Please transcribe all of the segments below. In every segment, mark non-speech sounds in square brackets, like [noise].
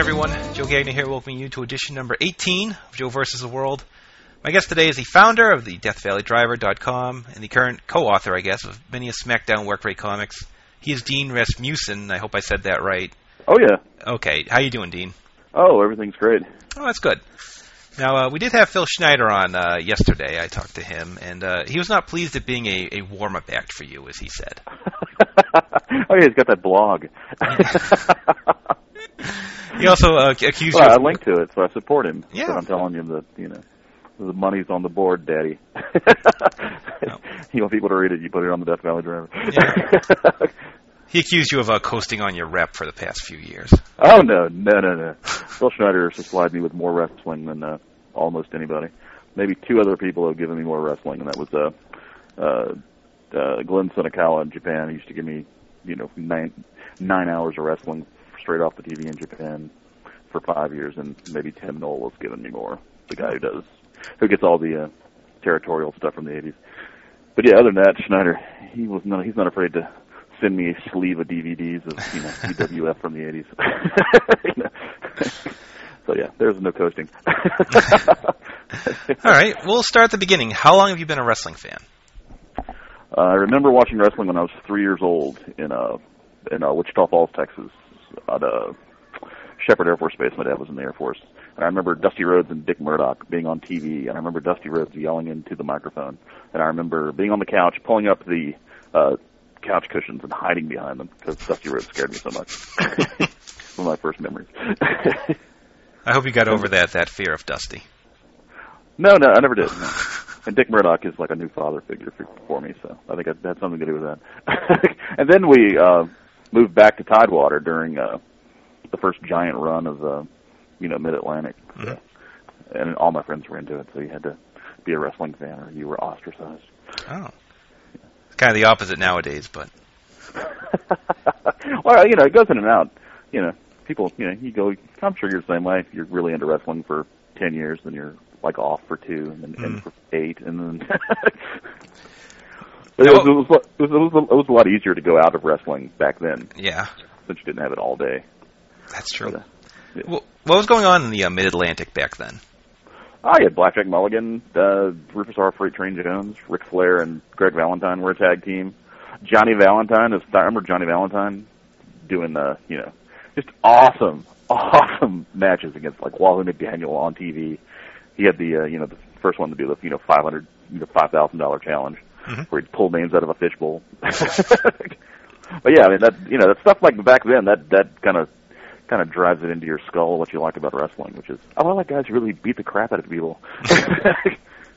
Going, everyone? Joe Gagnon here, welcoming you to edition number 18 of Joe versus the World. My guest today is the founder of the DeathValleyDriver.com and the current co-author, I guess, of many of SmackDown work rate comics. He is Dean Rasmussen. I hope I said that right. Oh yeah. Okay, how you doing, Dean? Oh, everything's great. Oh, that's good. Now, uh, we did have Phil Schneider on uh, yesterday. I talked to him, and uh, he was not pleased at being a, a warm-up act for you, as he said. [laughs] oh yeah, he's got that blog. [laughs] he also uh, accused well, you. I Of, linked to it, so I support him. Yeah. So I'm telling you that you know the money's on the board, Daddy. [laughs] You want people to read it? You put it on the Death Valley Driver. [laughs] he accused you of uh, coasting on your rep for the past few years. oh no, no, no, no. Phil Schneider supplied me with more wrestling than uh, almost anybody. Maybe two other people have given me more wrestling, and that was uh, uh, uh, Glenn Senekawa in Japan. He used to give me, you know, nine nine hours of wrestling straight off the TV in Japan for five years, and maybe Tim Knoll has given me more. The guy who does, who gets all the uh, territorial stuff from the '80s. But yeah, other than that, Schneider, he was not. He's not afraid to send me a sleeve of DVDs of you know UWF from the '80s. You know. So yeah, there's no coasting. [laughs] All right, we'll start at the beginning. How long have you been a wrestling fan? Uh, I remember watching wrestling when I was three years old in uh in uh, Wichita Falls, Texas, at uh, Sheppard Air Force Base. My dad was in the Air Force, and I remember Dusty Rhodes and Dick Murdoch being on TV, and I remember Dusty Rhodes yelling into the microphone, and I remember being on the couch, pulling up the uh, couch cushions and hiding behind them because Dusty Rhodes scared me so much. [laughs] One of my first memories. [laughs] I hope you got over that that fear of Dusty. no, no, I never did. No. And Dick Murdoch is like a new father figure for, for me, so I think it had something to do with that. [laughs] and then we uh, moved back to Tidewater during uh, the first giant run of uh, you know Mid Atlantic, and all my friends were into it, so you had to be a wrestling fan or you were ostracized. Oh, it's kind of the opposite nowadays, but [laughs] well, you know, it goes in and out. You know, people, you know, you go. I'm sure you're the same way. If you're really into wrestling for ten years, then you're like off for two, and then Mm. and for eight, and then. [laughs] But it, was, it, was, it, was, it, was, it was a lot easier to go out of wrestling back then, yeah, since you didn't have it all day. that's true. But, uh, yeah. Well, what was going on in the uh, Mid Atlantic back then? Oh, you had Blackjack Mulligan, uh, Rufus R. Freight Train Jones, Ric Flair, and Greg Valentine were a tag team. Johnny Valentine is. I remember Johnny Valentine doing the, you know, just awesome, [laughs] awesome matches against like Wahoo McDaniel on TV. He had the, uh, you know, the first one to do the, you know, five hundred, you know, five thousand dollar challenge, Mhm. where he'd pull names out of a fishbowl. [laughs] but yeah, I mean that, you know, that stuff like back then, that that kind of kind of drives it into your skull what you like about wrestling, which is, oh, I like guys who really beat the crap out of people. [laughs]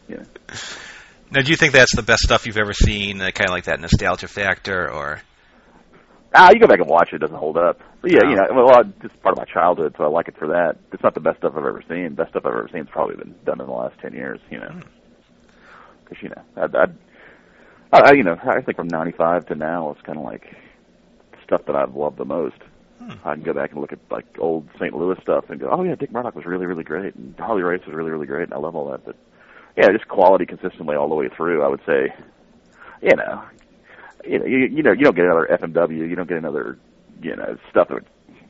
yeah. Now, do you think that's the best stuff you've ever seen? Uh, kind of like that nostalgia factor, or Ah, you go back and watch it; it doesn't hold up. But yeah, No. you know, well, it's part of my childhood, so I like it for that. It's not the best stuff I've ever seen. Best stuff I've ever seen has probably been done in the last ten years. You know, because you know, I, I, I, you know, I think from '95 to now, it's kind of like stuff that I've loved the most. Hmm. I can go back and look at like old St. Louis stuff and go, oh yeah, Dick Murdoch was really, really great, and Harley Race was really, really great, and I love all that. But yeah, just quality consistently all the way through. I would say, you know, you know, you, you know, you don't get another FMW, you don't get another, you know, stuff that.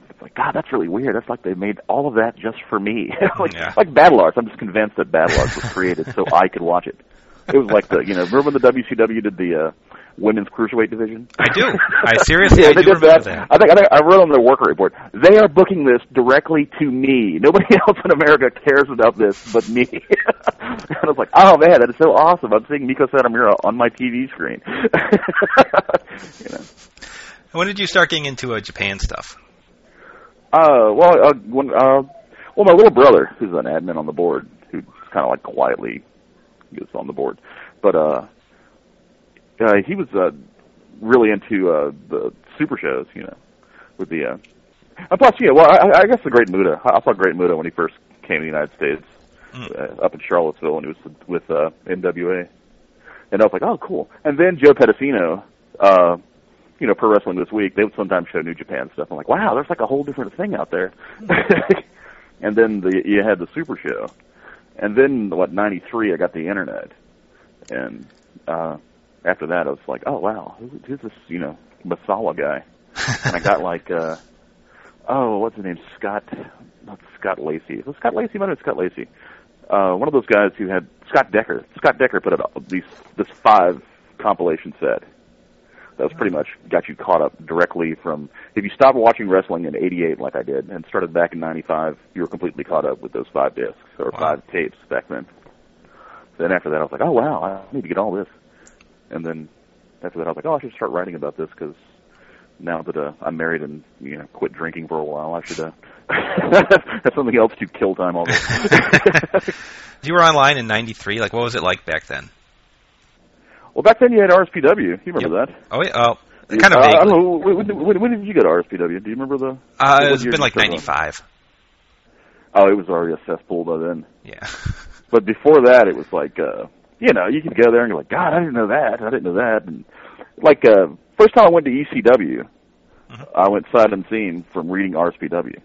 It's like God, that's really weird. That's like they made all of that just for me. [laughs] like, Yeah. like Battle Arts. I'm just convinced that Battle Arts was created so I could watch it. It was like the, you know, remember when the WCW did the uh, women's cruiserweight division? I do. [laughs] I seriously, yeah, I they do did remember that. that. I think, I think I wrote on their worker report. They are booking this directly to me. Nobody [laughs] else in America cares about this but me. [laughs] and I was like, oh man, that is so awesome. I'm seeing Meiko Satomura on my TV screen. you know. When did you start getting into uh, Japan stuff? Uh, well, uh, when, uh, well, my little brother, who's an admin on the board, who kind of like quietly gets on the board, but uh, uh, he was uh, really into uh, the super shows, you know, with the. Uh, and plus, yeah, well, I, I guess the Great Muta. I saw Great Muta when he first came to the United States, uh, up in Charlottesville, and he was with uh, NWA, and I was like, oh, cool. And then Joe Pedicino. Uh, you know, Pro Wrestling This Week, they would sometimes show New Japan stuff. I'm like, wow, there's like a whole different thing out there. [laughs] and then the you had the Super Show, and then what? '93, I got the internet, and uh, after that, I was like, oh wow, who, who's this? You know, Masala guy? [laughs] and I got like uh, oh, what's his name? Scott, not Scott Lacey. Was Scott Lacey? Might have been Scott Lacey. Uh, one of those guys who had Scott Decker. Scott Decker put out these this five compilation set. That was pretty much got you caught up directly from. If you stopped watching wrestling in '88, like I did, and started back in '95, you were completely caught up with those five discs or Wow. five tapes back then. Then after that, I was like, oh wow, I need to get all this. And then after that, I was like, oh, I should start writing about this because now that uh, I'm married and you know quit drinking for a while, I should uh, [laughs] have something else to kill time on. [laughs] you were online in '93. Like, what was it like back then? Well, back then you had RSPW. You remember that? Oh, yeah. Oh, kind of Uh, I don't know. When, when, when, did you get RSPW? Do you remember the? Uh, it's been like '95. Oh, it was already a cesspool by then. Yeah. [laughs] But before that, it was like, uh, you know, you could go there and you're like, God, I didn't know that. I didn't know that. And like, uh, first time I went to ECW, Mhm. I went sight unseen from reading RSPW.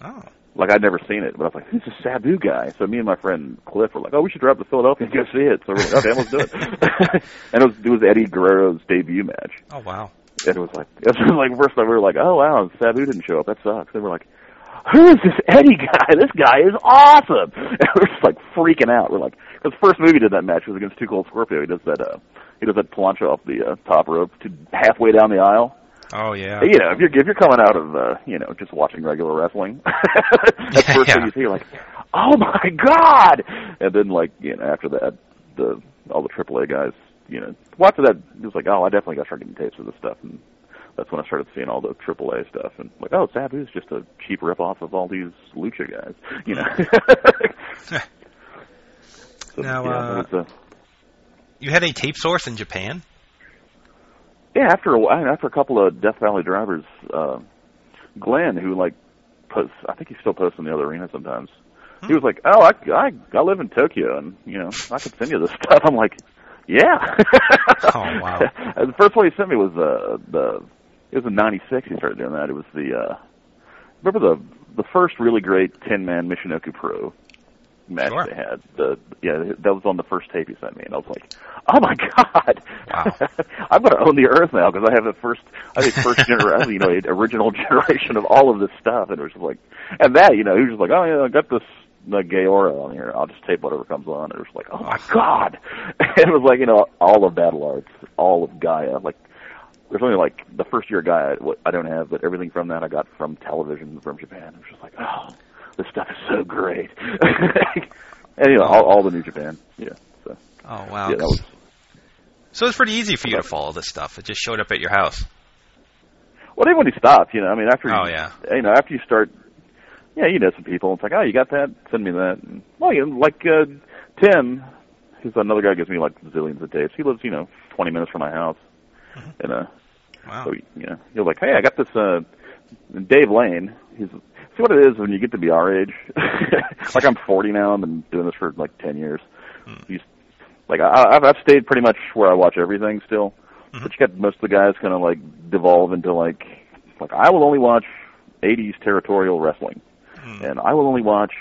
Oh. Like I'd never seen it, but I was like, "Who's this Sabu guy?" So me and my friend Cliff were like, "Oh, we should drive to Philadelphia and go see it." So we're like, "Okay, let's do it." [laughs] and it was it was Eddie Guerrero's debut match, Oh wow. and it was like [laughs] it was like first time we were like, "Oh wow, Sabu didn't show up. That sucks." And we're like, "Who is this Eddie guy? This guy is awesome!" [laughs] And we're just like freaking out. We're like, because the first movie did that match was against Two Cold Scorpio. He does that uh he does that plancha off the uh, top rope to halfway down the aisle. Oh yeah. You know, if you're if you're coming out of uh, you know just watching regular wrestling, [laughs] that's the first Yeah. thing you see. Like, oh my god! And then like you know after that, the all the AAA guys, you know, after that it was like, oh, I definitely got to start getting tapes of this stuff, and that's when I started seeing all the AAA stuff, and like, oh, Sabu's just a cheap rip off of all these lucha guys, you know. [laughs] so, Now, yeah, uh, was, uh, You had a tape source in Japan. Yeah, after a while, after a couple of Death Valley drivers, uh, Glenn, who like posts, I think he still posts in the other arena sometimes. He was like, "Oh, I, I I live in Tokyo, and you know, I could send you this [laughs] stuff." I'm like, "Yeah." Oh, [laughs] wow. The first one he sent me was uh, the it was in '96. He started doing that. It was the uh, remember the the first really great ten man Michinoku Pro match Sure. they had. The yeah, that was on the first tape he sent me, and I was like, "Oh my god, Wow. [laughs] I'm going to own the earth now because I have the first, I think first [laughs] generation, you know, original generation of all of this stuff." And it was just like, and that, you know, he was just like, "Oh yeah, I got this." Uh, the gay aura on here. I'll just tape whatever comes on. It was like, oh my god! And [laughs] it was like, you know, all of Battle Arts, all of Gaea. Like, there's only like the first year Gaea I don't have, but everything from that I got from television from Japan. It was just like, oh, this stuff is so great. [laughs] you know, all, all the New Japan. Yeah. So Oh wow. yeah, that was So it's pretty easy for you to follow this stuff. It just showed up at your house. Well, even when he stopped, you know, I mean, after you, Oh, yeah. you know, after you start, yeah, you know some people. It's like, oh, you got that? Send me that. And, well, you know, like uh, Tim, who's another guy who gives me like zillions of tapes. He lives, you know, 20 minutes from my house, and uh, Wow. so you know, you're like, hey, I got this. uh Dave Lane. He's see what it is when you get to be our age. [laughs] like I'm 40 now. I've been doing this for like 10 years. Hmm. He's like I, I've I've stayed pretty much where I watch everything still, mm-hmm. but you got most of the guys kind of like devolve into like like I will only watch 80s territorial wrestling, hmm. and I will only watch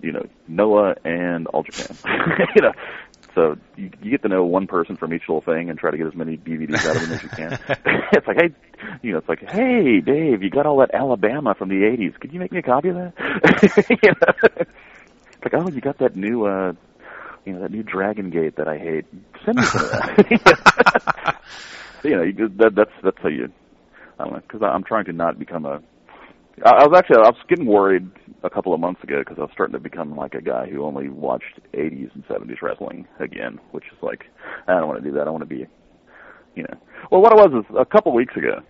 you know Noah and All Japan. [laughs] you know. So you, you get to know one person from each little thing and try to get as many DVDs out of them as you can. [laughs] [laughs] it's like, hey, you know, it's like, hey, Dave, you got all that Alabama from the '80s. Could you make me a copy of that? [laughs] You know? It's like, oh, you got that new, uh, you know, that new Dragon Gate that I hate. Send me some of that. you know, you, that, that's that's how you. I don't know, because I'm trying to not become a. I, I was actually I was getting worried a couple of months ago because I was starting to become like a guy who only watched 80s and 70s wrestling again, which is like I don't want to do that. I want to be, you know. Well, what it was is a couple weeks ago,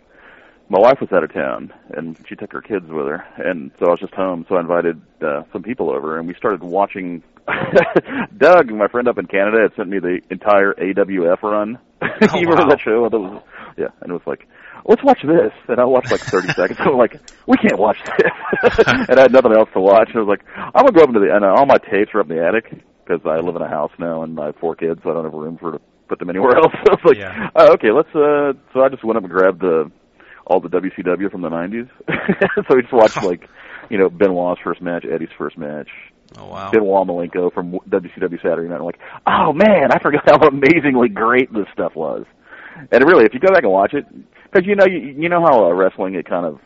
my wife was out of town and she took her kids with her, and so I was just home. So I invited uh, some people over, and we started watching. [laughs] Doug, my friend up in Canada, had sent me the entire AWF run. [laughs] Oh, you remember wow. that show? That was yeah, and it was like, let's watch this. And I watched like 30 [laughs] seconds. I'm like, we can't watch this. [laughs] and I had nothing else to watch. And I was like, I'm gonna go up into the and all my tapes are up in the attic because I live in a house now and I have four kids, so I don't have room for to put them anywhere [laughs] else. So I was like, Yeah. oh, okay, let's. uh So I just went up and grabbed the all the WCW from the 90s. so we just watched like, you know, Benoit's first match, Eddie's first match, Oh wow. Benoit Malenko from WCW Saturday Night. I'm like, oh man, I forgot how amazingly great this stuff was. And really, if you go back and watch it, because you know, you, you know how uh, wrestling it kind of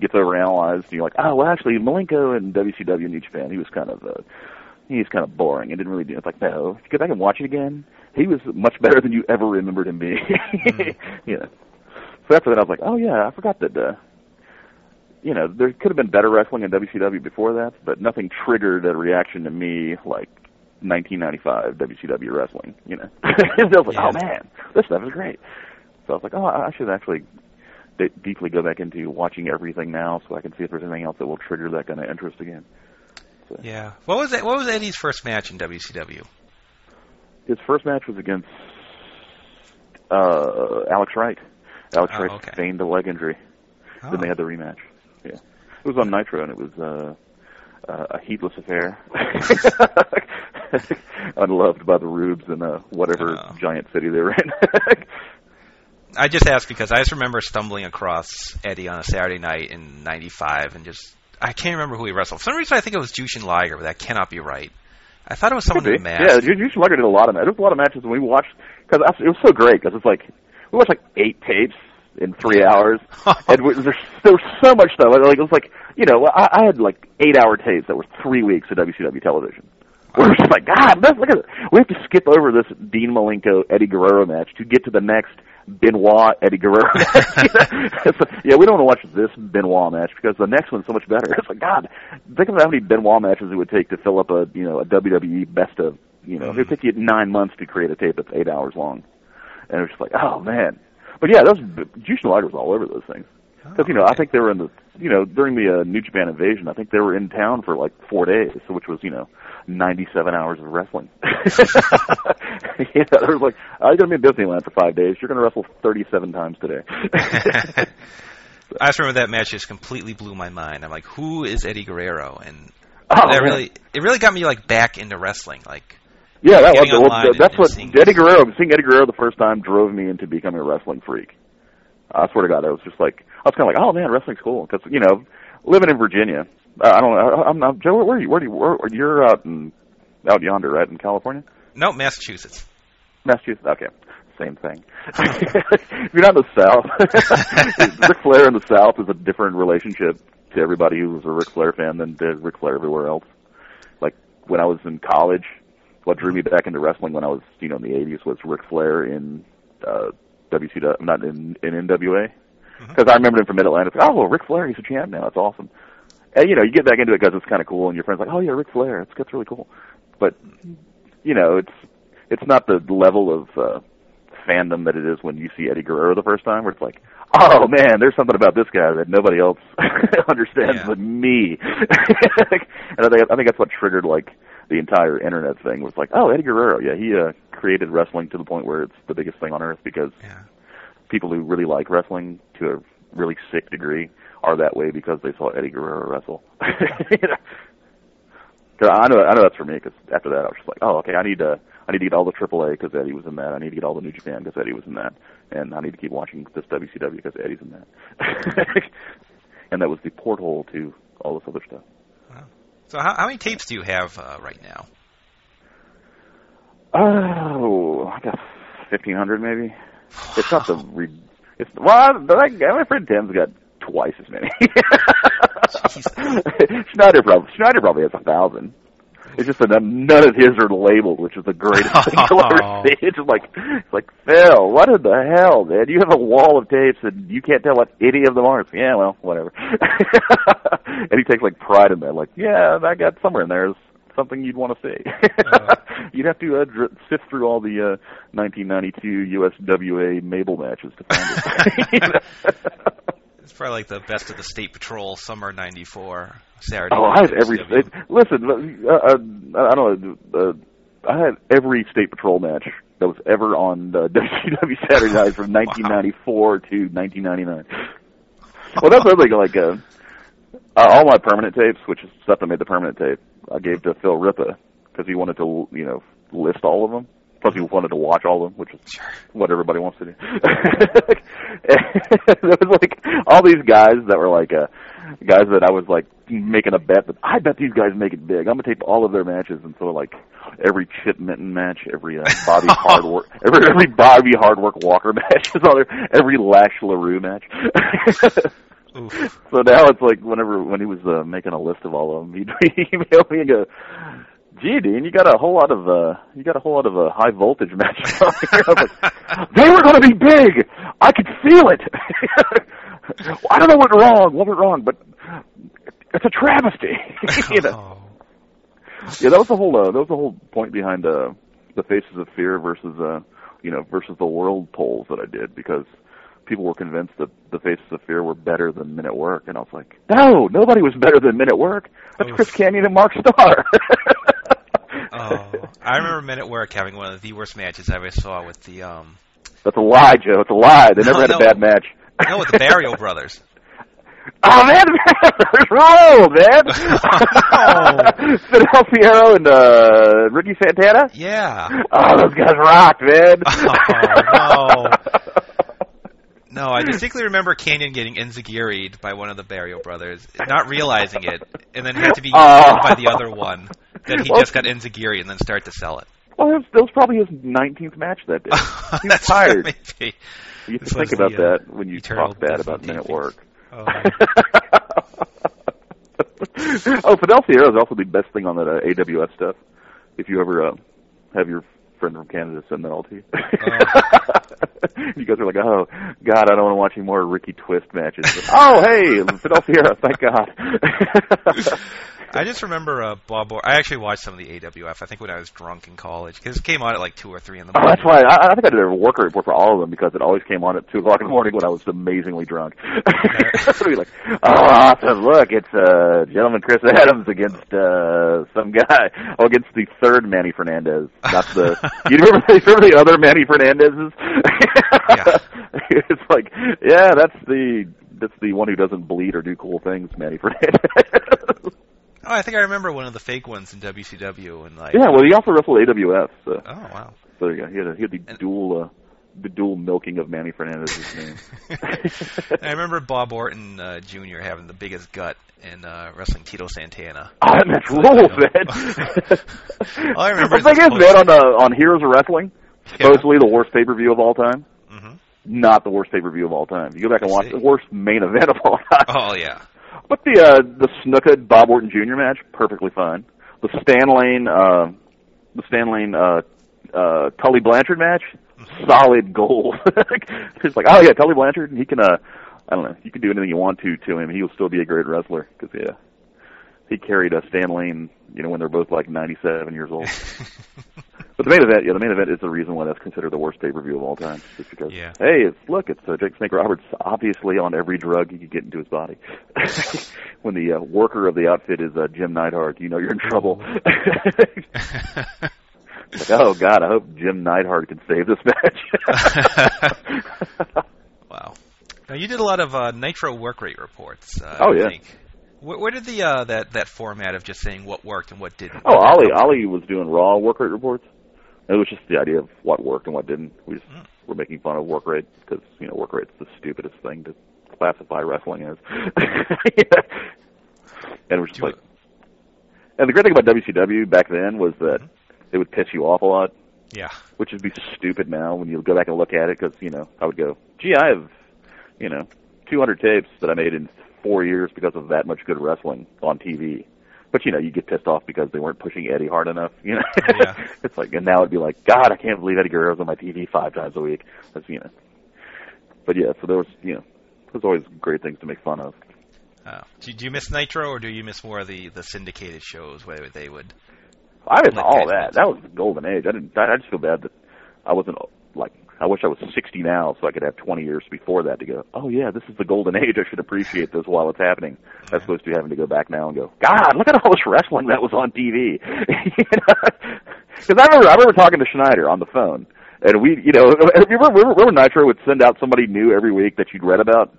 gets overanalyzed. And you're like, oh, well, actually, Malenko and WCW New Japan, he was kind of uh, he's kind of boring. It didn't really do. It's like, no, if you go back and watch it again, he was much better than you ever remembered him being. [laughs] mm. So after that, I was like, oh yeah, I forgot that. uh you know, there could have been better wrestling in WCW before that, but nothing triggered a reaction to me like 1995 WCW wrestling. You know, [laughs] [laughs] I was like, yeah. oh man, this stuff is great. So I was like, oh, I should actually d- deeply go back into watching everything now, so I can see if there's anything else that will trigger that kind of interest again. So. Yeah. What was that? What was Eddie's first match in WCW? His first match was against uh, Alex Wright. Alex oh, Wright okay. feigned a leg injury. Oh. Then they had the rematch. Yeah, it was on Nitro, and it was uh, uh, a heatless affair. [laughs] [laughs] Unloved by the Rubes in uh, whatever oh. giant city they were in. [laughs] I just asked because I just remember stumbling across Eddie on a Saturday night in '95 and just I can't remember who he wrestled. For some reason, I think it was Jushin Liger, but that cannot be right. I thought it was someone in the mask. Yeah, Jushin Liger did a lot of matches. There was a lot of matches when we watched because it was so great because it's like we watched like eight tapes in three hours, [laughs] and we, there's there was so much stuff. Like it was like you know I, I had like eight hour tapes that were three weeks of WCW television. We're just like God, look at it. We have to skip over this Dean Malenko Eddie Guerrero match to get to the next Benoit Eddie Guerrero. [laughs] so, [laughs] yeah, we don't want to watch this Benoit match because the next one's so much better. [laughs] It's like God, think of how many Benoit matches it would take to fill up a you know a WWE best of. You know, mm. it would take you nine months to create a tape that's eight hours long, and it's just like, oh man. But yeah, those Jushin Liger was all over those things because you know I think they were in the you know during the uh, New Japan invasion. I think they were in town for like four days, which was you know 97 hours of wrestling. [laughs] yeah, there was like, oh, you're going to be in Disneyland for five days. You're going to wrestle 37 times today. [laughs] [laughs] I just remember that match just completely blew my mind. I'm like, who is Eddie Guerrero? And oh, that really, it really got me like back into wrestling. Like, yeah, that was well, that's what Eddie Guerrero. Seeing Eddie Guerrero the first time drove me into becoming a wrestling freak. I swear to God, I was just like, I was kind of like, oh man, wrestling's cool because you know, living in Virginia, uh, I don't know. I'm not Joe. Where are you? Where do you? Where, you're out in out yonder, right in California? No, Massachusetts. Massachusetts. Okay, same thing. [laughs] if you're not in the South, [laughs] Ric Flair in the South is a different relationship to everybody who's a Ric Flair fan than to Ric Flair everywhere else. Like when I was in college, what drew me back into wrestling when I was, you know, in the '80s was Ric Flair in uh, WCW, not in in NWA, because mm-hmm. I remember him from Mid Atlantic. Oh, well, Ric Flair, he's a champ now. That's awesome and you know you get back into it because it's kind of cool, and your friends like, oh yeah, Ric Flair, it's that's really cool. But you know, it's it's not the level of uh, fandom that it is when you see Eddie Guerrero the first time, where it's like, oh man, there's something about this guy that nobody else [laughs] understands yeah. but me. [laughs] and I think I think that's what triggered like the entire internet thing was like, oh, Eddie Guerrero, yeah, he uh, created wrestling to the point where it's the biggest thing on earth because yeah. people who really like wrestling to a really sick degree are that way because they saw Eddie Guerrero wrestle. [laughs] you know? I know, I know that's for me. Because after that, I was just like, oh, okay, I need to, I need to get all the AAA because Eddie was in that. I need to get all the New Japan because Eddie was in that, and I need to keep watching this WCW because Eddie's in that. [laughs] and that was the porthole to all this other stuff. So, how, how many tapes do you have uh, right now? Oh, I guess fifteen hundred maybe. It's not the re- it's well, my friend Tim's got twice as many. [laughs] Schneider probably Schneider probably has a thousand. It's just that none of his are labeled, which is the greatest [laughs] thing you'll ever see. It's just like, it's like Phil, what in the hell, man? You have a wall of tapes and you can't tell what any of them are. Yeah, well, whatever. [laughs] and he takes like pride in that. Like, yeah, I got somewhere in there is something you'd want to see. uh, [laughs] you'd have to uh, dr- sift through all the uh, 1992 USWA Mabel matches to find it. It's probably like the best of the State Patrol Summer '94 Saturday. Oh, I had every state. Listen, uh, uh, I don't know. Uh, I had every State Patrol match that was ever on uh, [laughs] WCW Saturday Night from 1994 [laughs] wow. to 1999. Well, that's thing. Like uh, uh, all my permanent tapes, which is stuff that made the permanent tape, I gave to Phil Ripa because he wanted to, you know, list all of them. Plus, he wanted to watch all of them, which is sure. what everybody wants to do. [laughs] there was like all these guys that were like uh, guys that I was like making a bet that I bet these guys make it big. I'm gonna tape all of their matches, and so like every Chip Minton match, every uh, Bobby [laughs] Hardwork, every every Bobby Hardwork Walker [laughs] match is on there. Every Lash LaRue match. So now it's like whenever when he was uh, making a list of all of them, he'd email me and go, "Gee, Dean, you got a whole lot of uh, you got a whole lot of uh, high voltage [laughs] matches on here." [laughs] Like, "They were going to be big. I could feel it. [laughs] I don't know what went wrong. What went wrong? But it's a travesty." you know? Oh. Yeah, that was the whole uh, that was the whole point behind uh, the Faces of Fear versus uh, you know versus the World polls that I did because people were convinced that the Faces of Fear were better than Men at Work, and I was like, no, nobody was better than Men at Work. That's. Chris Kanyon and Mark Starr. Oh, I remember Men at Work having one of the worst matches I ever saw with the um That's a lie, Joe. It's a lie. They never No, had a no. bad match. no with the Barrio [laughs] brothers. Oh man, [laughs] roll, man. No. [laughs] Fidel Sierra and uh, Ricky Santana. Yeah. Oh, those guys rocked, man. Oh, No, I distinctly remember Kanyon getting enziguri'd by one of the Barrio brothers, not realizing it, and then had to be [laughs] Oh. told by the other one that he Well- just got enziguri and then start to sell it. Well, that was, that was probably his 19th match that day. [laughs] He was tired. Maybe. You have to think about the, uh, that when you talk bad about men at work. Oh. [laughs] oh, Fidel is also the best thing on that uh, AWF stuff. If you ever uh, have your friend from Canada send that all to you. [laughs] you guys are like, oh, God, I don't want to watch any more Ricky Twist matches. [laughs] oh, hey, Fidel Sierra, thank God. [laughs] I just remember uh, Bob. Or- I actually watched some of the AWF. I think when I was drunk in college because it came on at like two or three in the Oh, morning. that's why I, I think I did a worker report for all of them because it always came on at two o'clock in the morning when I was amazingly drunk. [laughs] Be like, "Oh, awesome! Look, it's uh, gentleman Chris Adams against uh, some guy. Oh, against the third Manny Fernandez, That's the. [laughs] you remember, you remember the other Manny Fernandezes? Yeah. [laughs] it's like, yeah, that's the that's the one who doesn't bleed or do cool things, Manny Fernandez. Oh, I think I remember one of the fake ones in WCW and like. yeah, well, he also wrestled AWF, so. Oh wow. So go. He had, a, he had the And- dual, uh, the dual milking of Manny Fernandez's name. [laughs] I remember Bob Orton uh, Jr. having the biggest gut in uh, wrestling Tito Santana. [laughs] Oh, that's So, rules, man. [laughs] All I remember the thing is, man, on uh, on Heroes of Wrestling, supposedly the worst pay per view of all time. hmm Not the worst pay per view of all time. You go back and watch the worst main event of all time. Oh yeah. But the uh, the Snuka Bob Orton Jr. match, perfectly fine. The Stan Lane, uh, the Stan Lane uh, uh, Tully Blanchard match, solid gold. [laughs] it's like, oh yeah, Tully Blanchard, he can. Uh, I don't know. You can do anything you want to to him, he will still be a great wrestler. Because yeah, he carried uh, Stan Lane, you know, when they're both like 97 years old. [laughs] But the main event, yeah, the main event is the reason why that's considered the worst pay per view of all time. Just because, Yeah. hey, it's look, it's uh, Jake Snake Roberts, obviously on every drug he could get into his body. [laughs] when the uh, worker of the outfit is uh, Jim Neidhart, you know you're in trouble. [laughs] like, oh God, I hope Jim Neidhart can save this match. [laughs] wow. Now you did a lot of uh, Nitro work rate reports. Uh, Oh, I yeah. Think. Where, where did the uh, that that format of just saying what worked and what didn't? oh, Ollie, Ollie was doing raw work rate reports. It was just the idea of what worked and what didn't. We just Mm. were making fun of work rate because you know work rate's the stupidest thing to classify wrestling as. [laughs] And it was just Do like, and the great thing about WCW back then was that it would piss you off a lot, Yeah. which would be stupid now when you go back and look at it. Because you know, I would go, gee, I have, you know, 200 tapes that I made in four years because of that much good wrestling on TV. But you know, you get pissed off because they weren't pushing Eddie hard enough. You know, Yeah. [laughs] it's like, and now it'd be like, God, I can't believe Eddie Guerrero's on my TV five times a week. That's you know. But yeah, so there was, you know, there's always great things to make fun of. Uh, do, do you miss Nitro or do you miss more of the the syndicated shows where they would? I miss Like all that. That was the golden age. I didn't. I I just feel bad that I wasn't like. I wish I was 60 now, so I could have 20 years before that to go. Oh yeah, this is the golden [laughs] age. I should appreciate this while it's happening, as opposed to having to go back now and go. God, look at all this wrestling that was on TV. Because [laughs] [laughs] I remember, I remember talking to Schneider on the phone, and we, you know, remember, remember, remember Nitro would send out somebody new every week that you'd read about.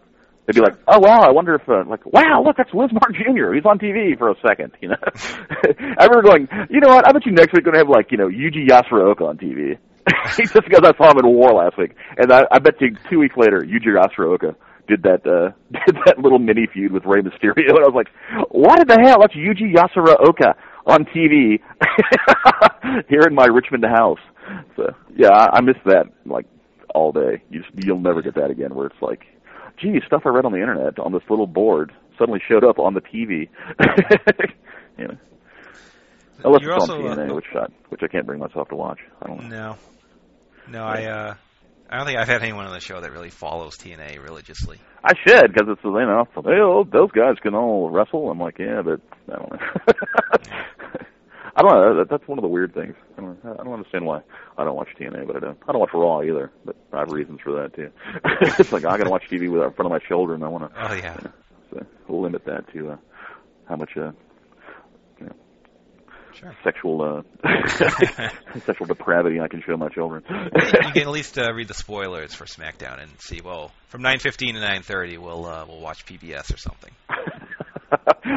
They'd be like, "Oh wow, I wonder if uh, like wow, look, that's Liz Martin Jr. He's on TV for a second, you know." I remember going, "You know what? I bet you next week we're gonna have like you know Yuji Yasuoka on TV." [laughs] Just because I saw him in War last week, and I, I bet you two weeks later, Yuji Yasuoka did that uh [laughs] did that little mini feud with Rey Mysterio, [laughs] and I was like, "What in the hell? That's Yuji Yasuoka on TV here in my Richmond house." So yeah, I, I miss that like all day. You just you'll never get that again, where it's like gee, stuff I read on the internet on this little board suddenly showed up on the TV. you know. Unless You're it's also, on TNA, uh, which I, which I can't bring myself to watch. I don't know. No, no, I uh, I don't think I've had anyone on the show that really follows TNA religiously. I should because it's you know oh, those guys can all wrestle. I'm like yeah, but I don't know. [laughs] I don't know. That, that's one of the weird things. I don't, I don't understand why I don't watch TNA, but I don't. I don't watch Raw either, but I have reasons for that too. [laughs] it's like I got to watch TV with in front of my children. I want to Oh yeah, so we'll limit that to uh, how much uh, sure. sexual uh, [laughs] [laughs] sexual depravity I can show my children. you can at [laughs] least uh, read the spoilers for SmackDown and see. Well, from 9:15 to 9:30, we'll uh, we'll watch PBS or something.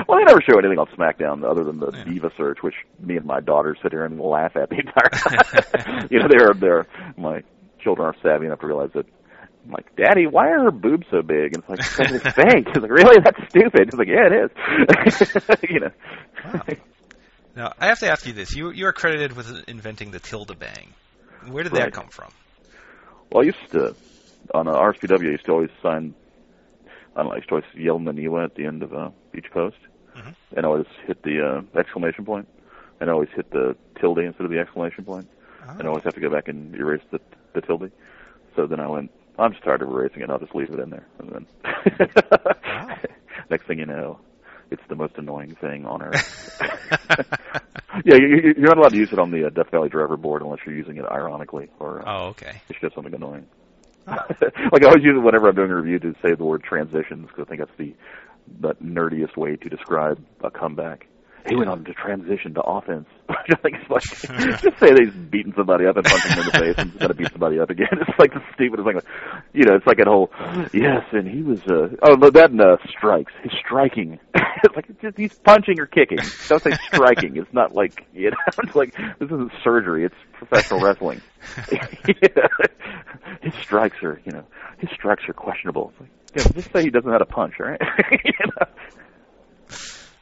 well, they never show anything on SmackDown other than the Yeah. Diva search, which me and my daughters sit here and laugh at the entire time. you know, they're they're my children are savvy enough to realize that. I'm like, Daddy, why are her boobs so big? And it's like, it's. It's like, really? That's stupid. It's like, yeah, it is. you know. Wow. Now, I have to ask you this: you you are credited with inventing the tilde bang. Where did that come from? Well, I used to on uh, RSPW. I used to always sign. I don't know. I used to always yell Maniwa at the end of uh, each post, Mhm. and I always hit the uh, exclamation point, and I always hit the tilde instead of the exclamation point, and I always have to go back and erase the the tilde. So then I went. I'm just tired of erasing it. I'll just leave it in there, and then Wow. [laughs] next thing you know, it's the most annoying thing on earth. [laughs] [laughs] yeah, you, you- you're not allowed to use it on the uh, Death Valley driver board unless you're using it ironically or uh, oh, okay. it's just something annoying. Oh. [laughs] like I always use it whenever I'm doing a review to say the word transitions because I think that's the the nerdiest way to describe a comeback. He went on to transition to offense. I think is like just say that he's beating somebody up and punching him in the face and he's gonna beat somebody up again. It's like the stupidest thing. You know, it's like that whole yes, and he was uh oh no that and uh, strikes. He's striking. [laughs] like it's just, he's punching or kicking. Don't say striking. It's not like you know. [laughs] It's like this isn't surgery. It's professional wrestling. [laughs] His strikes are, you know, his strikes are questionable. It's like, yeah, just say he doesn't know how to punch, all right? you know?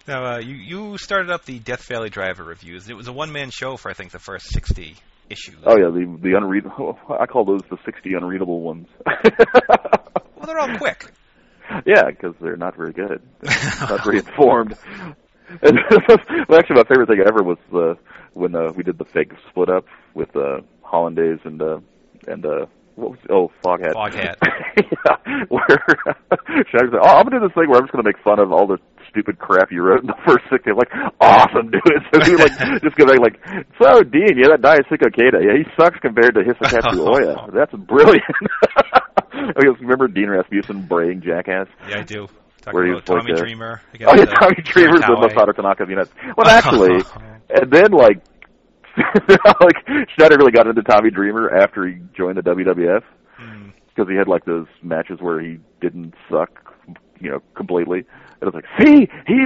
Now, uh, you you started up the Death Valley Driver reviews. It was a one man show for I think the first 60 issues. Oh yeah, the the unreadable. I call those the sixty unreadable ones. Well, they're all quick. Yeah, because they're not very good, [laughs] not very informed. And [laughs] well, actually, my favorite thing ever was the when uh, we did the fake split up with uh, Hollandaise and uh, and uh, what was oh Foghat. Foghat. [laughs] yeah, where Shag's like, oh, I'm gonna do this thing where I'm just gonna make fun of all the stupid crap you wrote in the first six. I'm like, awesome, it. So we like just go back like, so Dean, yeah, that Daisuke Keita, yeah, he sucks compared to Hisakatsu Oya. That's brilliant. [laughs] I guess, remember Dean Rasmussen braying jackass? Yeah, I do. Talking Where he was like Tommy a- Dreamer. Against, Oh yeah, uh, Tommy Dreamer's the. Masato Tanaka of the United Well, actually, [laughs] and then like, [laughs] like Schneider really got into Tommy Dreamer after he joined the WWF Hmm. because he had like those matches where he didn't suck, you know, completely. And it's like, see, he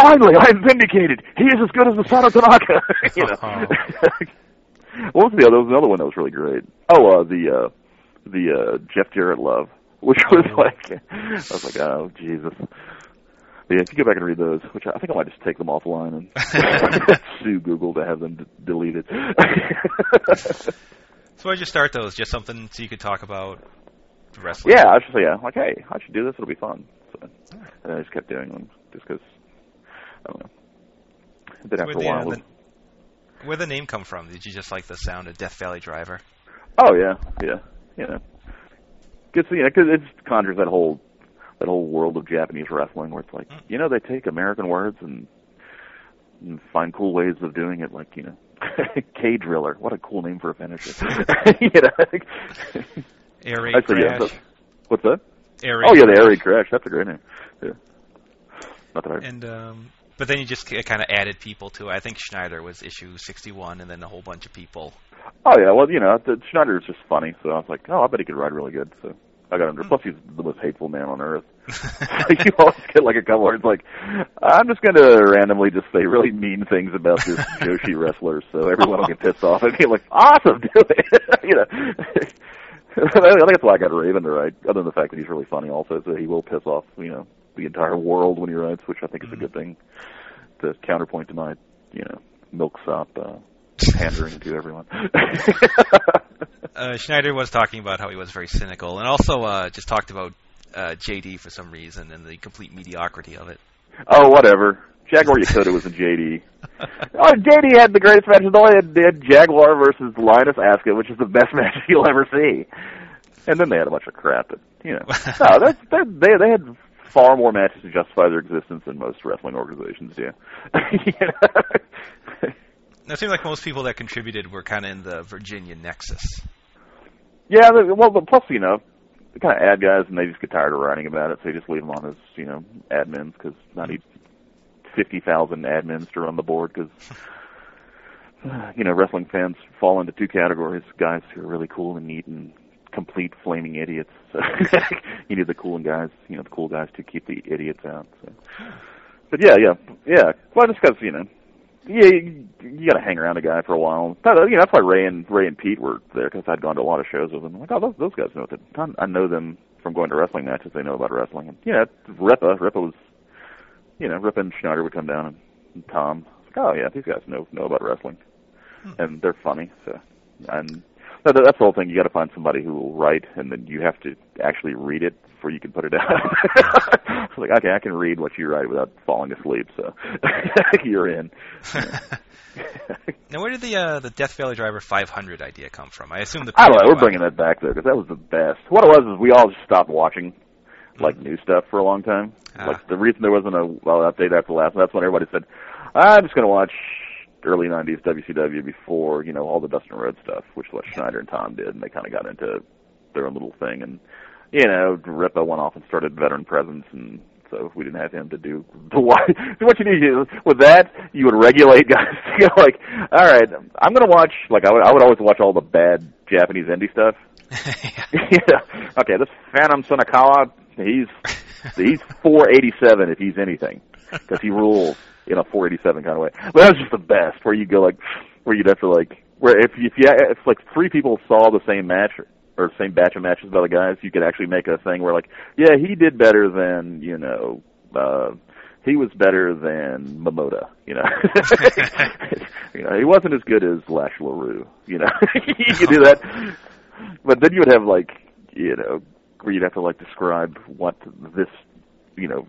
finally, I'm vindicated. He is as good as Masato Tanaka. you know. what was the other? There was another one that was really great. Oh, uh, the uh, the uh, Jeff Jarrett love, [laughs] which was like, I was like, oh Jesus. But yeah, if you go back and read those, which I think I might just take them offline and [laughs] [laughs] sue Google to have them d- deleted. So why'd you start those? Just something so you could talk about wrestling? Yeah, I should say, yeah, like, hey, I should do this. It'll be fun. So, and I just kept doing them just because, I don't know. Then after a while, the, was- the, where'd the name come from? Did you just like the sound of Death Valley Driver? oh yeah, yeah, you know, because you know, cause it conjures that whole that whole world of Japanese wrestling where it's like, Mm. you know, they take American words and, and find cool ways of doing it, like you know. [laughs] K driller, what a cool name for a finisher. [laughs] [laughs] you know? Air Raid Actually, yeah, Crash. what's that? Air Raid Oh yeah, the Crash. air raid crash. That's a great name. Yeah. Not that I And um, but then you just kind of added people to it. I think Schneider was issue 61, and then a whole bunch of people. Oh yeah, well you know, the, Schneider is just funny, so I was like, oh, I bet he could ride really good. So I got him. Hmm. Plus, he's the most hateful man on earth. [laughs] [laughs] you always get like a couple words like, I'm just going to randomly just say really mean things about this Joshi [laughs] wrestler, so everyone will get pissed off and be like, awesome, do it. you know. I think that's why I got Raven to write, other than the fact that he's really funny also, so he will piss off, you know, the entire world when he writes, which I think is a good thing to counterpoint to my, you know, milksop uh, pandering to everyone. [laughs] Uh, Schneider was talking about how he was very cynical, and also uh, just talked about uh, JD for some reason and the complete mediocrity of it. Oh, whatever. Jaguar Yokota was a JD. [laughs] Oh, JD had the greatest match of all. They had, had Jaguar versus Lioness Asuka, which is the best [laughs] match you'll ever see. And then they had a bunch of crap that you know. no, that's that, they they had far more matches to justify their existence than most wrestling organizations do. You know? It seemed like most people that contributed were kind of in the Virginia nexus. Yeah, well, but plus you know, they kind of ad guys, and they just get tired of writing about it, so they just leave them on as you know admins because I need fifty thousand admins to run the board because. [sighs] You know, wrestling fans fall into two categories: guys who are really cool and neat, and complete flaming idiots. [laughs] So you need the cool guys, you know, the cool guys to keep the idiots out. So. But yeah, yeah, yeah. Well, just because you know, yeah, you, you got to hang around a guy for a while. That, you know, that's why Ray and Ray and Pete were there because I'd gone to a lot of shows with them. Like, oh, those those guys know they, I know them from going to wrestling matches. They know about wrestling. And yeah, Ripa, Ripa was, you know, Ripa and Schneider would come down and, and Tom. Like, oh yeah, these guys know know about wrestling, hmm. and they're funny. So, and that, that's the whole thing. You got to find somebody who will write, and then you have to actually read it before you can put it out. [laughs] like, okay, I can read what you write without falling asleep. So [laughs] you're in. [laughs] Now, where did the uh, the Death Valley Driver 500 idea come from? I assume the I don't know. We're bringing that back though because that was the best. What it was is we all just stopped watching like new stuff for a long time. Ah. Like the reason there wasn't a well update after the last. That's when everybody said, "I'm just going to watch early '90s WCW before you know all the Dustin Rhodes stuff," which what Schneider and Tom did, and they kind of got into their own little thing. And you know, Ripa went off and started Veteran Presence, and so if we didn't have him to do the [laughs] why. So what you need is with that, you would regulate guys. [laughs] You know, like, all right, I'm going to watch. Like, I would, I would always watch all the bad Japanese indie stuff. [laughs] yeah. Okay, this Phantom Sonakawa, he's he's 487 if he's anything, because he rules in a 487 kind of way. But that was just the best, where you go like, where you'd have to like, where if if you if like three people saw the same match or same batch of matches by the guys, you could actually make a thing where like, yeah, he did better than you know. uh he was better than Momota, you know. [laughs] you know, he wasn't as good as Lash LaRue, you know. [laughs] you could do that. But then you would have like, you know, where you'd have to like describe what this, you know,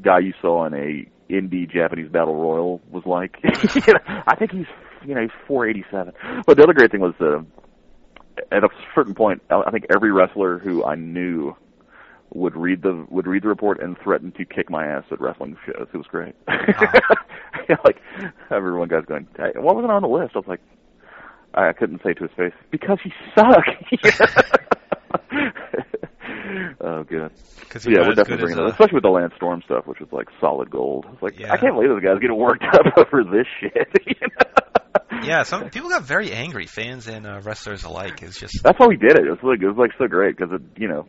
guy you saw in a indie Japanese battle royal was like. [laughs] you know, I think he's, you know, he's 487. But the other great thing was, uh, at a certain point, I I think every wrestler who I knew would read the would read the report and threaten to kick my ass at wrestling shows. It was great. [laughs] like everyone guys going, hey, what wasn't on the list? I was like, I couldn't say to his face because he suck. [laughs] oh, good. Because yeah, we're definitely bringing it, especially with the Lance Storm stuff, which was like solid gold. It's like Yeah. I can't believe this guy's getting worked [laughs] up over this shit. [laughs] you know? yeah, some people got very angry, fans and uh, wrestlers alike. It's just That's how we did it. It was like it was like so great because it, you know,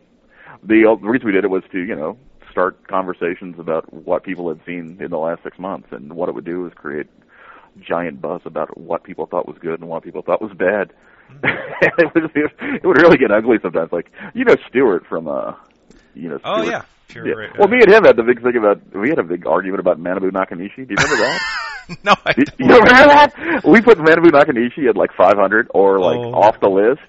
the, the reason we did it was to you know start conversations about what people had seen in the last six months, and what it would do is create giant buzz about what people thought was good and what people thought was bad. [laughs] it would it would really get ugly sometimes. Like you know Stewart from uh, you know. oh yeah, pure. Yeah. Well, me and him had the big thing about we had a big argument about Manabu Nakanishi. Do you remember that? [laughs] no, I don't. you remember that? We put Manabu Nakanishi at like 500 or like Oh. off the list.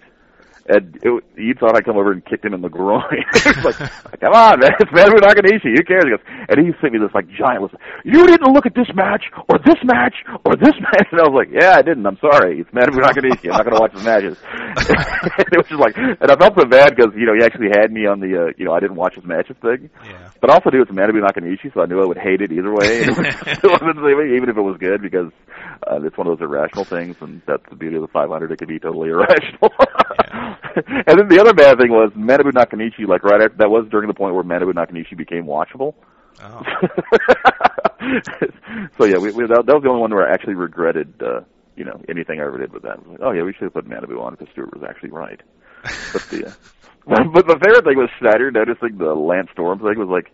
And it, you thought I'd come over and kicked him in the groin. [laughs] it's like, come on, man, it's Manabu Nakanishi. Who cares? He goes, and he sent me this like giant list. You didn't look at this match or this match or this [laughs] match. And I was like, yeah, I didn't. I'm sorry. It's Manabu Nakanishi. I'm not going to watch his matches. [laughs] and it was just like, and I felt so bad because you know he actually had me on the uh, you know I didn't watch his matches thing. Yeah. But also, do it's Manabu Nakanishi, so I knew I would hate it either way, it was the even if it was good, because uh, it's one of those irrational things, and that's the beauty of the 500. It could be totally irrational. [laughs] and then the other bad thing was Manabu Nakanishi, like right after that was during the point where Manabu Nakanishi became watchable. Oh. [laughs] so yeah, we, we that, that was the only one where I actually regretted, uh, you know, anything I ever did with that. Like, oh yeah, we should have put Manabu on because Stewart was actually right. But the, uh, [laughs] but the favorite thing was Schneider noticing the Lance Storm thing was like,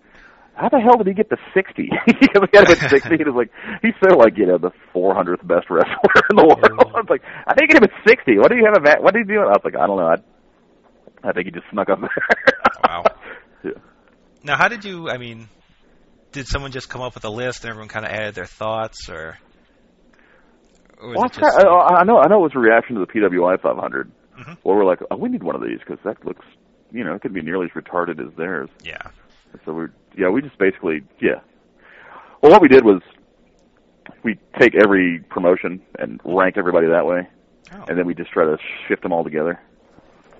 how the hell did he get to 60? [laughs] He had him at 60, and it's like, he's still like, you know, the 400th best wrestler in the world. [laughs] I was like, I think he get him at 60. What do you have a What did he do? I was like, I don't know. I, I think he just snuck up there. [laughs] Wow. Yeah. Now, how did you? I mean, did someone just come up with a list and everyone kind of added their thoughts, or? or was Well, just, I, I know. I know it was a reaction to the PWI 500, Mhm. where we're like, oh, we need one of these because that looks you know, it couldn't be nearly as retarded as theirs. Yeah. So we, yeah, we just basically, yeah. Well, what we did was we take every promotion and rank everybody that way, Oh. and then we just try to shift them all together.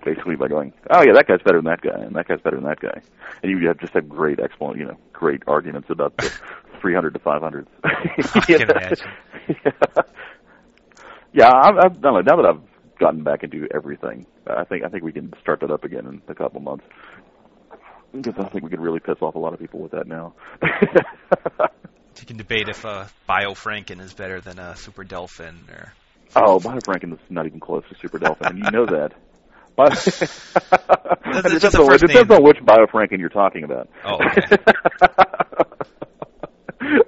Basically, by going, oh yeah, that guy's better than that guy, and that guy's better than that guy, and you have just have great explanation, you know, great arguments about the [laughs] 300 to 500s. I can [laughs] imagine. yeah, [laughs] yeah I've, I've, now that I've gotten back into everything, I think I think we can start that up again in a couple months. Because I think we could really piss off a lot of people with that now. [laughs] You can debate if uh, Bio Franken is better than a Super Delfin or. oh, Biofranken is not even close to Super Delfin, and you know that. [laughs] But [laughs] it depends, on, it depends on which Biofranken you're talking about. Oh, okay.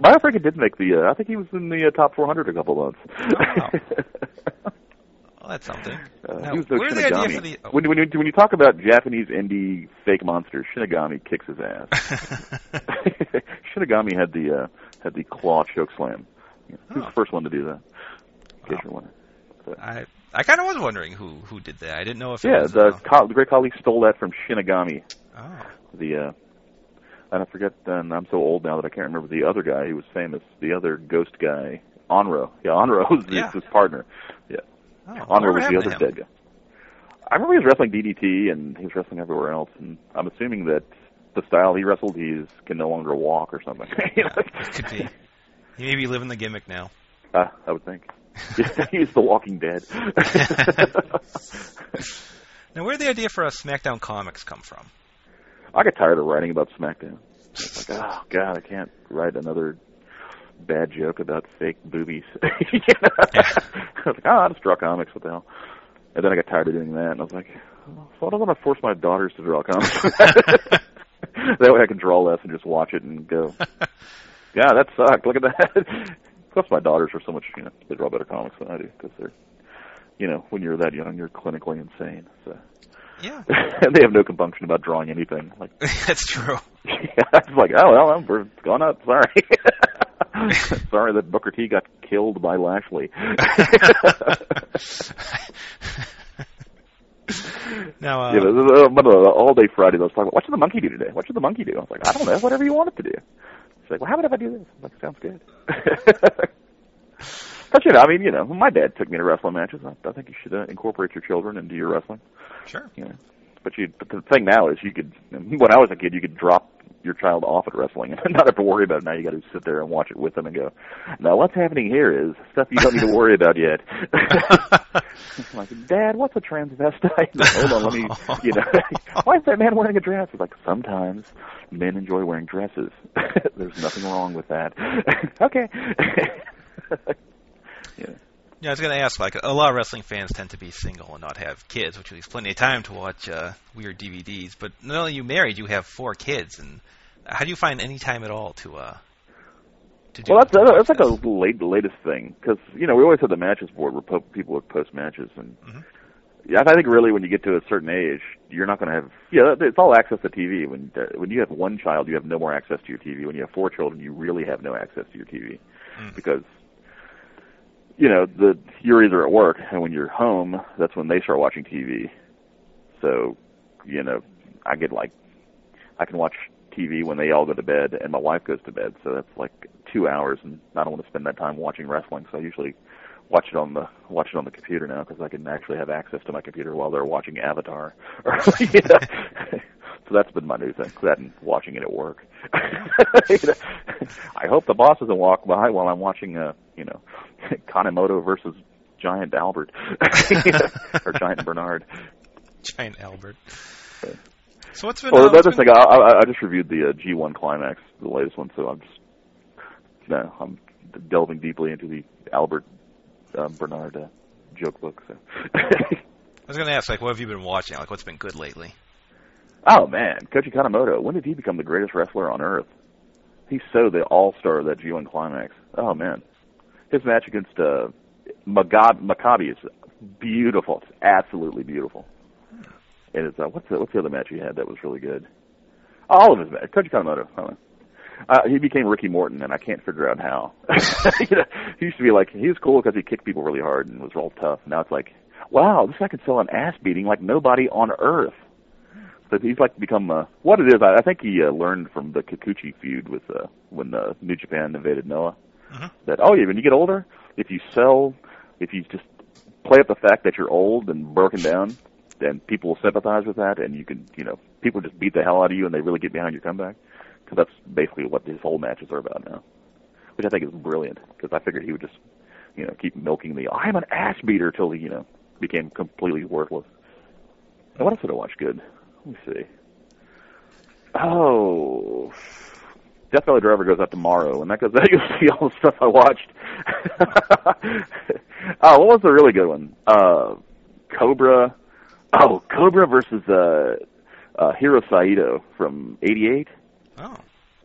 Biofranken did make the. Uh, I think he was in the uh, top 400 a couple months. Well, that's something. Uh, Now, the where's the idea Shinigami. for the? oh. when, when, you, when you talk about Japanese indie fake monsters, Shinigami kicks his ass. [laughs] Shinigami had the uh, had the claw choke slam. He was Oh. the first one to do that. In case you're. I I kind of was wondering who who did that. I didn't know if it Yeah, was. the, uh, co- the great colleague stole that from Shinigami. oh, The uh, and I forget. And I'm so old now that I can't remember the other guy who was famous. The other ghost guy, Onryo. Yeah, Onryo [laughs] was Yeah. his partner. Oh Onryo whatever was the other to dead guy. I remember he was wrestling DDT and he was wrestling everywhere else. And I'm assuming that the style he wrestled, he's can no longer walk or something. [laughs] You know? Could be. He may be living the gimmick now. Uh, I would think. [laughs] he's the Walking Dead. [laughs] Now, where did the idea for a SmackDown comics come from? I got tired of writing about SmackDown. It's like, oh god, I can't write another bad joke about fake boobies. You know? I was like, ah, oh, I'll just draw comics. What the hell? And then I got tired of doing that, and I was like, oh, I don't want to force my daughters to draw comics? [laughs] that way I can draw less and just watch it and go, [laughs] yeah, that sucked. Look at that. [laughs] Plus, my daughters are so much, you know, they draw better comics than I do because they're, you know, when you're that young, you're clinically insane. So, Yeah, and they have no compunction about drawing anything. Like, that's true. yeah, it's like, oh well, I'm, we're gone up. Sorry. [laughs] Sorry that Booker T got killed by Lashley. [laughs] now, uh, this uh, the all day Friday. I was talking about, what should the monkey do today? What should the monkey do? I was like, I don't know, whatever you want it to do. She's like, well, how about if I do this? I'm like, sounds good. [laughs] but you know, I mean, you know, my dad took me to wrestling matches. I, I think you should uh, incorporate your children into your wrestling. sure. You know, but you, but the thing now is you could, when I was a kid, you could drop your child off at wrestling and [laughs] not have to worry about it. Now you got to sit there and watch it with them and go, now what's happening here is stuff you don't need to worry about yet. I'm [laughs] [laughs] like, Dad, what's a transvestite? Hold on, let me, you know, why is that man wearing a dress? It's like, sometimes men enjoy wearing dresses. There's nothing wrong with that. okay. yeah. Yeah, I was going to ask. Like, a lot of wrestling fans tend to be single and not have kids, which leaves plenty of time to watch uh, weird DVDs. But not only are you married, you have four kids, and how do you find any time at all to uh to do? Well, that's to that's like a late the latest thing because you know we always had the matches board where po- people would post matches, and Mhm. yeah, I think really when you get to a certain age, you're not going to have yeah, it's all access to TV. When uh, when you have one child, you have no more access to your TV. When you have four children, you really have no access to your TV Mm. because you know the you're either at work, and when you're home, that's when they start watching TV. So you know, I get like I can watch TV when they all go to bed and my wife goes to bed. So that's like two hours, and I don't want to spend that time watching wrestling. So I usually watch it on the watch it on the computer now because I can actually have access to my computer while they're watching Avatar. [laughs] So that's been my new thing. That and watching it at work. [laughs] You know? I hope the boss doesn't walk by while I'm watching, uh, you know, [laughs] Kanemoto versus Giant Albert [laughs] or Giant Bernard. Giant Albert. So what's been? Well, uh, the other thing, I, I, I just reviewed the uh, G1 Climax, the latest one, so I'm just no, I'm delving deeply into the Albert um, Bernard uh, joke book. So. I was going to ask, like, what have you been watching? Like, what's been good lately? oh man, Koji Kanemoto, when did he become the greatest wrestler on earth? He's so the all-star of that G1 Climax. Oh man, his match against uh, Magab- Makabe is beautiful. It's absolutely beautiful. And it's uh, what's the what's the other match he had that was really good? All of his matches. Koji Kanemoto. Uh, he became Ricky Morton, and I can't figure out how. [laughs] you know, he used to be like he was cool because he kicked people really hard and was real tough. Now it's like, wow, this guy can sell an ass beating like nobody on earth. So he's like become uh, what it is. I, I think he uh, learned from the Kikuchi feud with uh, when uh, New Japan invaded Noah. Mhm. That oh yeah, when you get older, if you sell, if you just play up the fact that you're old and broken down, then people will sympathize with that, and you can you know people just beat the hell out of you, and they really get behind your comeback. Because that's basically what these whole matches are about now, which I think is brilliant. Because I figured he would just you know keep milking the I'm an ass beater till he you know became completely worthless. And what else did I watch good? Let me see. Oh, Death Valley Driver goes out tomorrow, and that goes [laughs] that goes see all the stuff I watched. oh, [laughs] what was the really good one? Uh, Cobra. Oh, Cobra versus uh, uh, Hiro Saito from '88. Oh.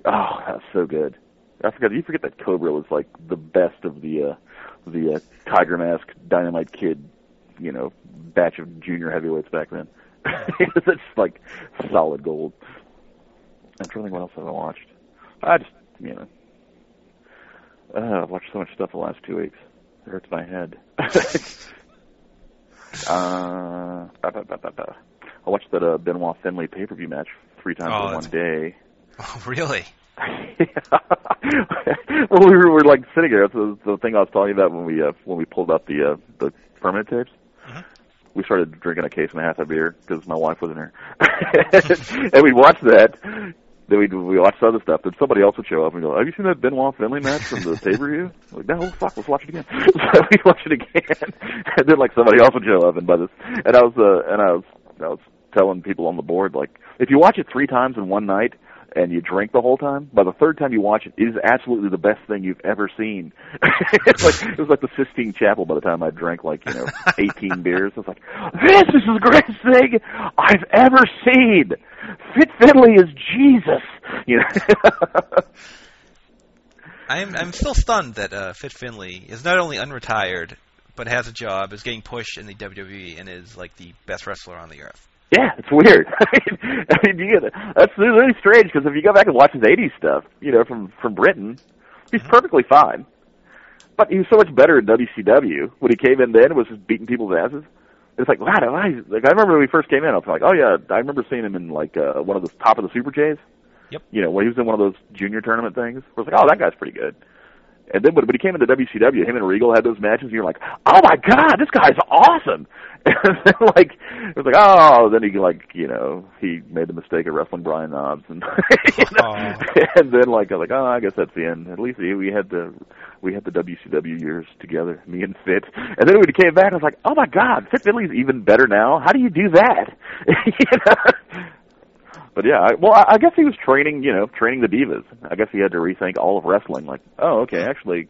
Oh, that's so good. I forgot. You forget that Cobra was like the best of the uh, the uh, Tiger Mask Dynamite Kid, you know, batch of junior heavyweights back then. [laughs] it's like solid gold. I'm trying to think what else have I watched. I just, you know, uh, I've watched so much stuff the last two weeks. It hurts my head. [laughs] uh, ba, ba, ba, ba, ba. I watched that uh, Benoit Finley pay per view match three times Oh, in one day. [laughs] Oh, really? [laughs] well, we were, we were like sitting there. That's the, the thing I was telling you about when we uh, when we pulled up the uh, the permanent tapes. Mhm. We started drinking a case and a half of beer because my wife wasn't here, and we watched that. Then we we watched other stuff. Then somebody else would show up and go, "Have you seen that Benoit Finley match from the [laughs] pay per view?" Like, no, fuck, let's watch it again. [laughs] so we watched it again, [laughs] and then like somebody else would show up, and by this, and I was uh, and I was I was telling people on the board like, if you watch it three times in one night, and you drink the whole time, by the third time you watch it, it is absolutely the best thing you've ever seen. [laughs] it's like it was like the Sistine Chapel by the time I drank like you know [laughs] eighteen beers. I was like, this is the greatest thing I've ever seen. Fit Finley is Jesus. You know. [laughs] I'm I'm still stunned that uh, Fit Finley is not only unretired, but has a job, is getting pushed in the WWE, and is like the best wrestler on the earth. Yeah, it's weird. [laughs] I mean, I mean, you get that's really strange because if you go back and watch his '80s stuff, you know, from from Britain, he's perfectly fine. But he was so much better in WCW when he came in. Then was just beating people's asses. It's like, wow, I like I remember when he first came in. I was like, oh yeah, I remember seeing him in like uh, one of the top of the Super Jays. Yep. You know, when he was in one of those junior tournament things. I was like, oh, that guy's pretty good. And then when, when he came into WCW, him and Regal had those matches, and you're like, oh my god, this guy's awesome. [laughs] And then like it was like, oh, then he like you know he made the mistake of wrestling Brian Knobbs, and [laughs] you know, and then like I was like, oh, I guess that's the end. At least we we had the we had the WCW years together, me and Fit. And then when he came back, I was like, oh my god, Fit Finley's even better now. How do you do that? [laughs] you know? But yeah, I, well, I I guess he was training, you know, training the divas. I guess he had to rethink all of wrestling. Like, oh, okay, actually,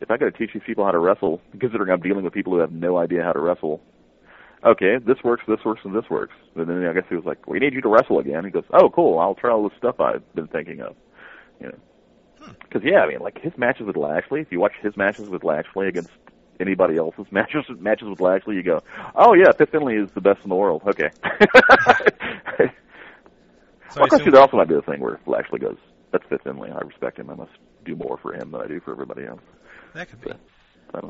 if I got to teach these people how to wrestle, considering I'm dealing with people who have no idea how to wrestle, okay, this works, this works, and this works. And then I guess he was like, we need you to wrestle again. He goes, oh, cool, I'll try all this stuff I've been thinking of. You know, hmm. because yeah, I mean, like his matches with Lashley. If you watch his matches with Lashley against anybody else's [laughs] matches matches with Lashley, you go, oh yeah, Fit Finley is the best in the world. Okay. [laughs] [laughs] So well, I of course, assume- there also might be the thing where Lashley goes, "That's Fit Finley. I respect him. I must do more for him than I do for everybody else." that could be.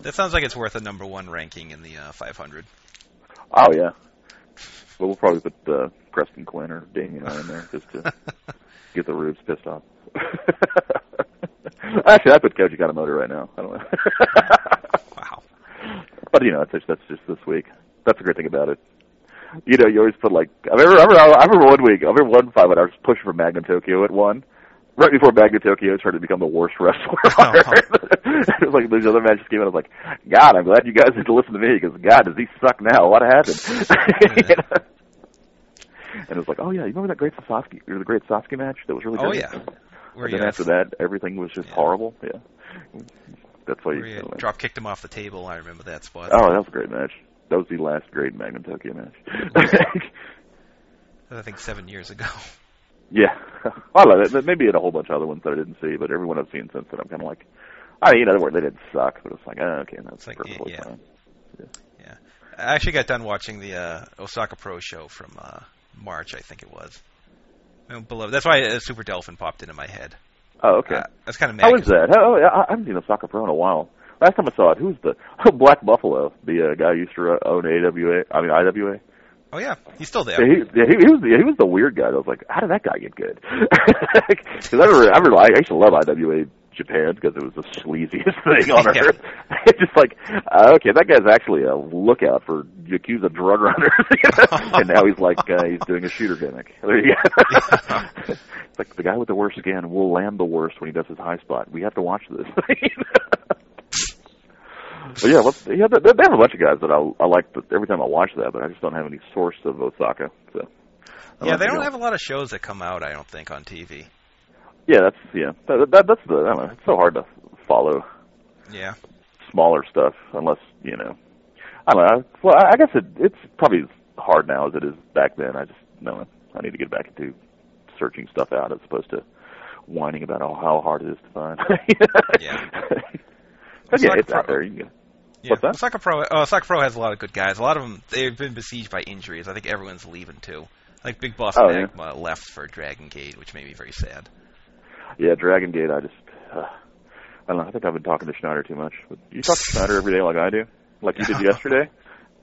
That sounds like it's worth a number one ranking in the uh, 500. Oh yeah. Well, we'll probably put uh, Preston Quinn or Damian I in there just to [laughs] get the Rubes pissed off. [laughs] Actually, I put Koji Kanemoto right now. I don't know. [laughs] Wow. but you know, that's just, that's just this week. That's the great thing about it. You know, you always put like I remember, I remember, I remember one week, I remember one five when I was pushing for Magnum Tokyo at one. Right before Magnum Tokyo started to become the worst wrestler [laughs] oh, on earth. Oh. [laughs] it was like these other matches came in. I was like, God, I'm glad you guys had to listen to me because God, does he suck now? What happened? You [laughs] know? And it was like, oh yeah, you remember that great Sasuke or the great Sasuke match that was really oh, good. Oh, yeah. Where and then after that, everything was just Yeah. horrible. Yeah, that's why you. you drop kicked him off the table. I remember that spot. Oh, that was a great match. That was the last great Magnum Tokyo match. I think seven years ago. [laughs] yeah, I love it. Maybe had a whole bunch of other ones that I didn't see, but everyone I've seen since then, I'm kind of like, I mean, you know, they didn't suck, but it's like, oh, okay, that's It's like, perfectly yeah. fine. I actually got done watching the uh, Osaka Pro show from uh, March, I think it was. Oh, below. That's why uh, Super Dolphin popped into my head. Oh, okay. Uh, that's kind of mad. How is that? How, I I haven't seen Osaka Pro in a while. Last time I saw it, who's the [laughs] Black Buffalo? The uh, guy who used to own AWA. I mean IWA. Oh yeah, he's still there. Yeah, he, yeah, he, he was he was the weird guy. I was like, how did that guy get good? [laughs] Because I remember, I remember, I used to love IWA Japan because it was the sleaziest [laughs] thing on Yeah. earth. It's just like, uh, okay, that guy's actually a lookout for Yakuza drug runners, you know? and now he's like uh, he's doing a shooter gimmick. There you go. it's like the guy with the worst skin will land the worst when he does his high spot. We have to watch this. But yeah, let's, yeah, they, they have a bunch of guys that I I like but every time I watch that, but I just don't have any source of Osaka. So I Yeah, they don't know. have a lot of shows that come out. I don't think on TV. Yeah, that's yeah. That, that that's the. I don't know. It's so hard to follow Yeah. smaller stuff unless you know. I don't know. Well, I I guess it it's probably as hard now as it is back then. I just know I need to get back into searching stuff out as opposed to whining about how, how hard it is to find. [laughs] Yeah. but yeah, Osaka it's out there. You can, Yeah. What's that? Osaka Pro. Uh, Osaka Pro has a lot of good guys. A lot of them they've been besieged by injuries. I think everyone's leaving too. Like Big Boss Oh, yeah. Left for Dragon Gate, which made me very sad. yeah, Dragon Gate. I just. Uh, I don't know. I think I've been talking to Schneider too much. But you talk to Schneider every day like I do, like you did [laughs] yesterday.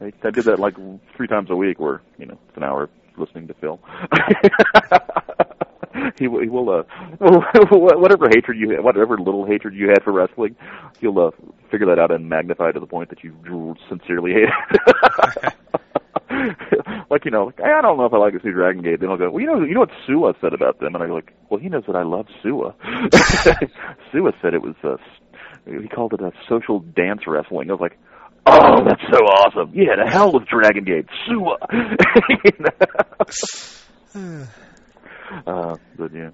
I, I did that like three times a week, where you know it's an hour listening to Phil. [laughs] he will, he will uh, whatever hatred you, whatever little hatred you had for wrestling, he'll uh, figure that out and magnify to the point that you sincerely hate it. like you know, like, I don't know if I like this new Dragon Gate. Then I'll go, well, you know, you know what Sua said about them, and I go like, well, he knows that I love Sua. Sua said it was, uh, he called it a social dance wrestling. I was like, oh, that's so awesome. Yeah, the hell with Dragon Gate, Sua. uh, yeah,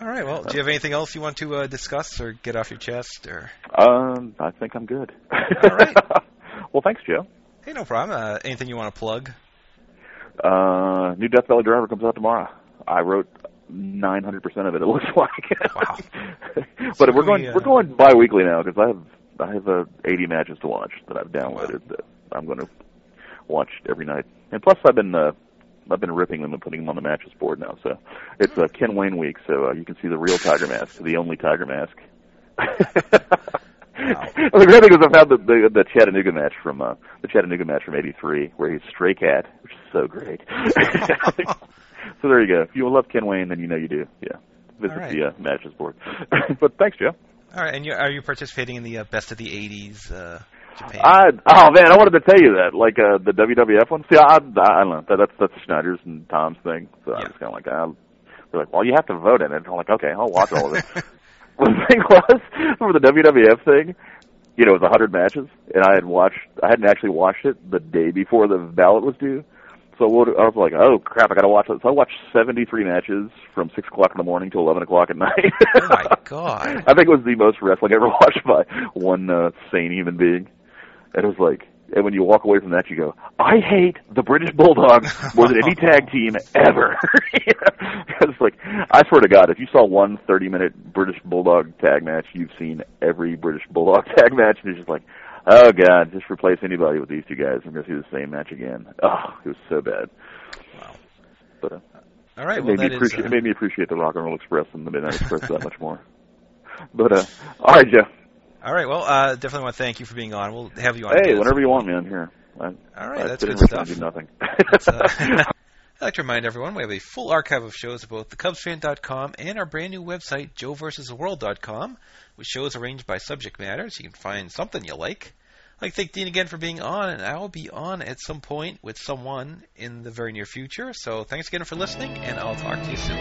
All right. Well, do you have anything else you want to uh, discuss or get off your chest? Or um, I think I'm good. All right. [laughs] well, thanks, Joe. hey, no problem. Uh, anything you want to plug? Uh, new Death Valley Driver comes out tomorrow. I wrote 900% of it. It looks [laughs] like. Wow. [laughs] but So we're going we, uh, we're going bi-weekly now because I have I have uh, 80 matches to watch that I've downloaded Wow. that I'm going to watch every night. And plus, I've been uh, I've been ripping them and putting them on the matches board now. So it's uh, Ken Wayne week, so uh, you can see the real Tiger Mask, the only Tiger Mask. Well, [laughs] the great thing is I found the, the the Chattanooga match from uh, the Chattanooga match from '83 where he's Stray Cat, which is so great. [laughs] so there you go. If you love Ken Wayne, then you know you do. Yeah, visit right. the uh, matches board. [laughs] but thanks, Joe. All right. And you, are you participating in the uh, best of the '80s uh, Japan? I oh man, I wanted to tell you that like uh, the WWF one. See, I, I, I don't know. That, that's that's Schneider's and Tom's thing. So I Yeah. was kind of like, uh, they're like, well, you have to vote in it. I'm like, okay, I'll watch all of it. [laughs] [laughs] the thing was for the WWF thing, you know, it was a hundred matches, and I had watched. I hadn't actually watched it the day before the ballot was due. So what, I was like, oh crap, I got to watch it. So I watched 73 matches from six o'clock in the morning till 11 o'clock at [laughs] night. Oh my God. I think it was the most wrestling I ever watched by one uh, sane human being. And it was like, and when you walk away from that, you go, I hate the British Bulldogs more than any [laughs] tag team ever. [laughs] it's like, I swear to God, if you saw one 30-minute British Bulldog tag match, you've seen every British Bulldog [laughs] tag match, and it's just like, oh God, just replace anybody with these two guys. I'm going to see the same match again. Oh, it was so bad. Wow. But uh, All right. it, Well, made me appreciate, uh, it made me appreciate the Rock and Roll Express and the Midnight Express that much more. But uh, all right, Jeff. All right. Well, uh, definitely want to thank you for being on. We'll have you on. Hey, again. whenever you want, man. Here. I, All right, I that's good stuff. do nothing. [laughs] Uh, [laughs] I'd like to remind everyone we have a full archive of shows at both thecubsfan.com and our brand new website, joeversustheworld.com, with shows arranged by subject matter, so you can find something you like. I'd like to thank Dean again for being on, and I will be on at some point with someone in the very near future. So thanks again for listening, and I'll talk to you soon.